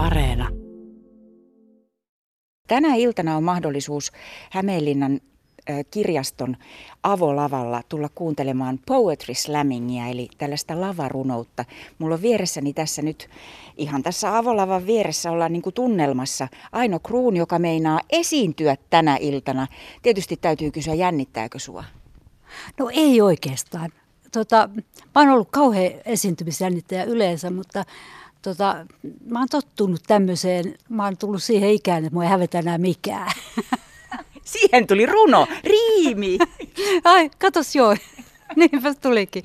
Areena. Tänä iltana on mahdollisuus Hämeenlinnan kirjaston avolavalla tulla kuuntelemaan poetry slammingia, eli tällaista lavarunoutta. Mulla on vieressäni tässä nyt, ihan tässä avolavan vieressä ollaan niin kuin tunnelmassa Aino Kruun, joka meinaa esiintyä tänä iltana. Tietysti täytyy kysyä, jännittääkö sua? No ei oikeastaan. Tota, mä oon ollut kauhean esiintymisjännittäjä yleensä, mutta tota, mä oon tottunut tämmöiseen. Mä oon tullut siihen ikään, että mua ei hävetä enää mikään. Siihen tuli runo, riimi. Ai, katos joo. Niinpä tulikin.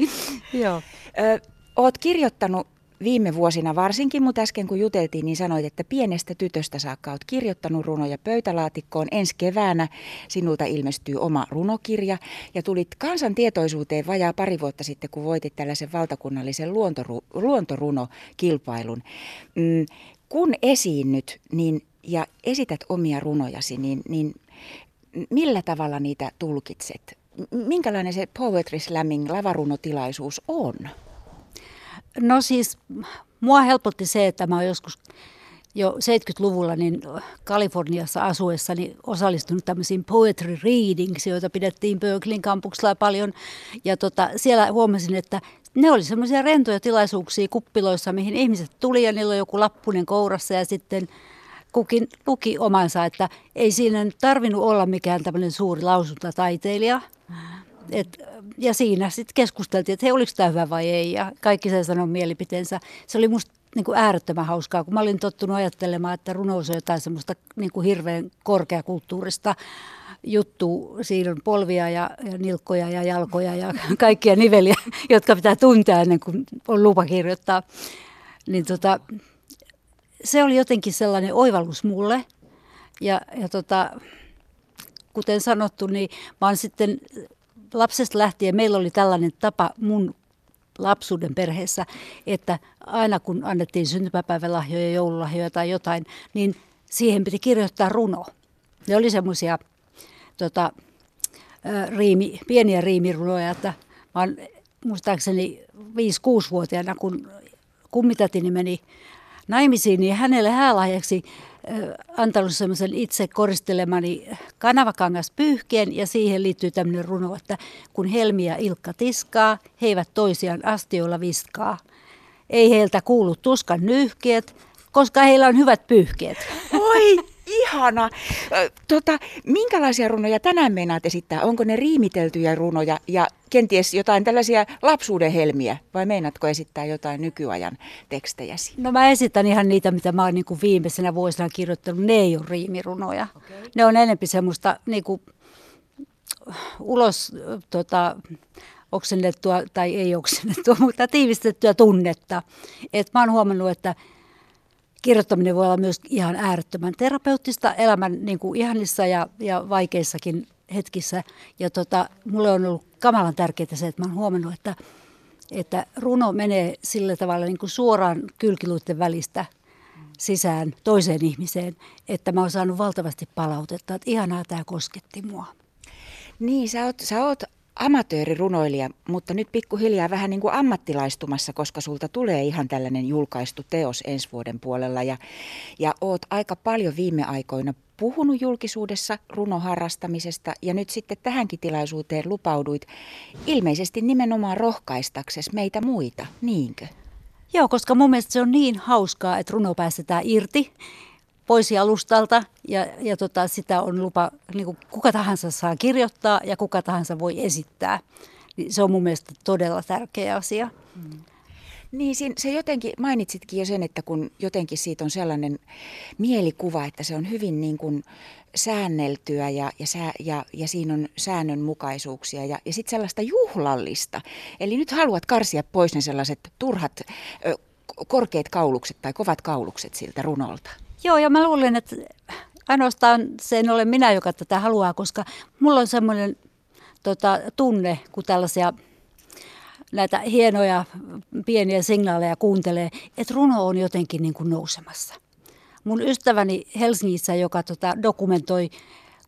Joo. Ö, oot kirjoittanut viime vuosina varsinkin, mutta äsken kun juteltiin, niin sanoit, että pienestä tytöstä saakka olet kirjoittanut runoja pöytälaatikkoon. Ensi keväänä sinulta ilmestyy oma runokirja ja tulit kansan tietoisuuteen vajaa pari vuotta sitten, kun voitit tällaisen valtakunnallisen luontoru, luontorunokilpailun. Mm, kun esiinnyt niin, ja esität omia runojasi, niin, niin millä tavalla niitä tulkitset? Minkälainen se poetry slamming lavarunotilaisuus on? No siis mua helpotti se, että mä oon joskus jo 70-luvulla niin Kaliforniassa asuessani osallistunut tämmöisiin poetry readings, joita pidettiin Berkeleyn kampuksella paljon. Ja tota, siellä huomasin, että ne oli semmoisia rentoja tilaisuuksia kuppiloissa, mihin ihmiset tuli ja niillä oli joku lappunen kourassa ja sitten kukin luki omansa, että ei siinä tarvinnut olla mikään tämmöinen suuri lausuntataiteilija. Et, ja siinä sitten keskusteltiin, että hei, oliko tämä hyvä vai ei, ja kaikki sen sanoi mielipiteensä. Se oli musta niin kuin äärettömän hauskaa, kun mä olin tottunut ajattelemaan, että runous on jotain semmoista niin kuin hirveän korkeakulttuurista juttu. Siinä on polvia ja, ja nilkkoja ja jalkoja ja kaikkia niveliä, jotka pitää tuntea ennen kuin on lupa kirjoittaa. Niin tota, se oli jotenkin sellainen oivallus mulle. Ja, ja tota, kuten sanottu, niin mä oon sitten lapsesta lähtien meillä oli tällainen tapa mun lapsuuden perheessä, että aina kun annettiin syntymäpäivälahjoja, joululahjoja tai jotain, niin siihen piti kirjoittaa runo. Ne oli semmoisia tota, riimi, pieniä riimirunoja, että mä oon muistaakseni 5-6-vuotiaana, kun kummitatini meni naimisiin, niin hänelle häälahjaksi antanut semmoisen itse koristelemani kanavakangas pyyhkeen ja siihen liittyy tämmöinen runo, että kun Helmi ja Ilkka tiskaa, he eivät toisiaan astioilla viskaa. Ei heiltä kuulu tuskan nyhkeet, koska heillä on hyvät pyyhkeet. Oi, ihana. Tota, minkälaisia runoja tänään meinaat esittää? Onko ne riimiteltyjä runoja ja kenties jotain tällaisia lapsuuden helmiä vai meinaatko esittää jotain nykyajan tekstejäsi? No mä esitän ihan niitä, mitä mä oon niin kuin viimeisenä vuosina kirjoittanut. Ne ei ole riimirunoja. Okay. Ne on enempi semmoista niin kuin, ulos tota, oksennettua tai ei oksennettua, mutta tiivistettyä tunnetta. Et mä oon huomannut, että kirjoittaminen voi olla myös ihan äärettömän terapeuttista elämän niin kuin ihanissa ja, ja vaikeissakin hetkissä. Ja tota, mulle on ollut kamalan tärkeää se, että mä oon huomannut, että, että runo menee sillä tavalla niin kuin suoraan kylkiluiden välistä sisään toiseen ihmiseen, että mä oon saanut valtavasti palautetta, että ihanaa tämä kosketti mua. Niin, sä oot, sä oot amatöörirunoilija, mutta nyt pikkuhiljaa vähän niin kuin ammattilaistumassa, koska sulta tulee ihan tällainen julkaistu teos ensi vuoden puolella. Ja, ja oot aika paljon viime aikoina puhunut julkisuudessa runoharrastamisesta ja nyt sitten tähänkin tilaisuuteen lupauduit ilmeisesti nimenomaan rohkaistaksesi meitä muita, niinkö? Joo, koska mun mielestä se on niin hauskaa, että runo päästetään irti pois alustalta ja, ja tota, sitä on lupa, niin kuin kuka tahansa saa kirjoittaa ja kuka tahansa voi esittää. Niin se on mun mielestä todella tärkeä asia. Mm. Niin, se jotenkin, mainitsitkin jo sen, että kun jotenkin siitä on sellainen mielikuva, että se on hyvin niin kuin säänneltyä ja, ja, sää, ja, ja siinä on säännönmukaisuuksia ja, ja sitten sellaista juhlallista. Eli nyt haluat karsia pois ne sellaiset turhat ö, korkeat kaulukset tai kovat kaulukset siltä runolta. Joo, ja mä luulen, että ainoastaan se en ole minä, joka tätä haluaa, koska mulla on semmoinen tota, tunne, kun tällaisia näitä hienoja pieniä signaaleja kuuntelee, että runo on jotenkin niin kuin nousemassa. Mun ystäväni Helsingissä, joka tota, dokumentoi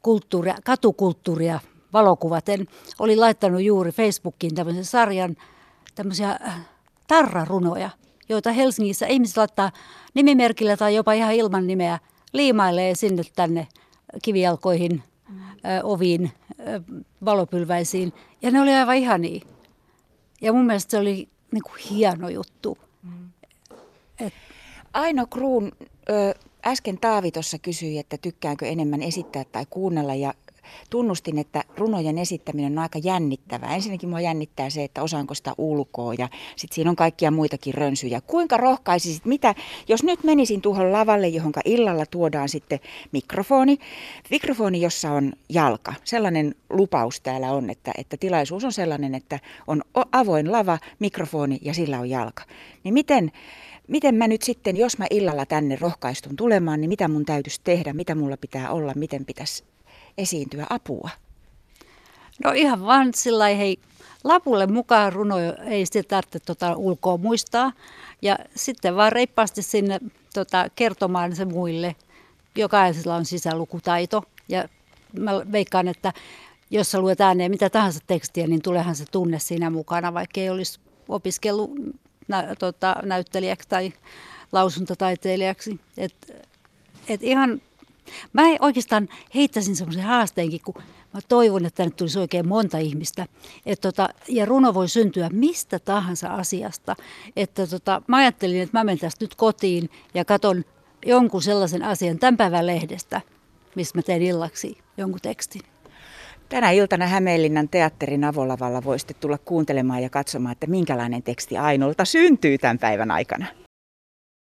kulttuuria, katukulttuuria valokuvaten, oli laittanut juuri Facebookiin tämmöisen sarjan tämmöisiä äh, tarrarunoja, joita Helsingissä ihmiset laittaa nimimerkillä tai jopa ihan ilman nimeä, liimailee sinne tänne kivijalkoihin, mm. ö, oviin, ö, valopylväisiin. Ja ne oli aivan ihania. Ja mun mielestä se oli niin kuin hieno juttu. Mm. Et... Aino Kruun, ö, äsken Taavi tuossa kysyi, että tykkäänkö enemmän esittää tai kuunnella ja tunnustin, että runojen esittäminen on aika jännittävää. Ensinnäkin mua jännittää se, että osaanko sitä ulkoa ja sitten siinä on kaikkia muitakin rönsyjä. Kuinka rohkaisisit, mitä, jos nyt menisin tuohon lavalle, johon illalla tuodaan sitten mikrofoni. Mikrofoni, jossa on jalka. Sellainen lupaus täällä on, että, että tilaisuus on sellainen, että on avoin lava, mikrofoni ja sillä on jalka. Niin miten, miten mä nyt sitten, jos mä illalla tänne rohkaistun tulemaan, niin mitä mun täytyisi tehdä, mitä mulla pitää olla, miten pitäisi esiintyä apua? No ihan vaan sillä hei, lapulle mukaan runo ei sitten tarvitse tuota ulkoa muistaa. Ja sitten vaan reippaasti sinne tota, kertomaan se muille. Jokaisella on sisälukutaito. Ja mä veikkaan, että jos sä luet ääneen mitä tahansa tekstiä, niin tulehan se tunne siinä mukana, vaikka ei olisi opiskellut nä, tota, näyttelijäksi tai lausuntataiteilijaksi. Et, et ihan Mä oikeastaan heittäisin semmoisen haasteenkin, kun mä toivon, että tänne tulisi oikein monta ihmistä. Et tota, ja runo voi syntyä mistä tahansa asiasta. Että tota, mä ajattelin, että mä menen tästä nyt kotiin ja katon jonkun sellaisen asian tämän päivän lehdestä, missä mä teen illaksi jonkun tekstin. Tänä iltana Hämeenlinnan teatterin avolavalla voisitte tulla kuuntelemaan ja katsomaan, että minkälainen teksti Ainolta syntyy tämän päivän aikana.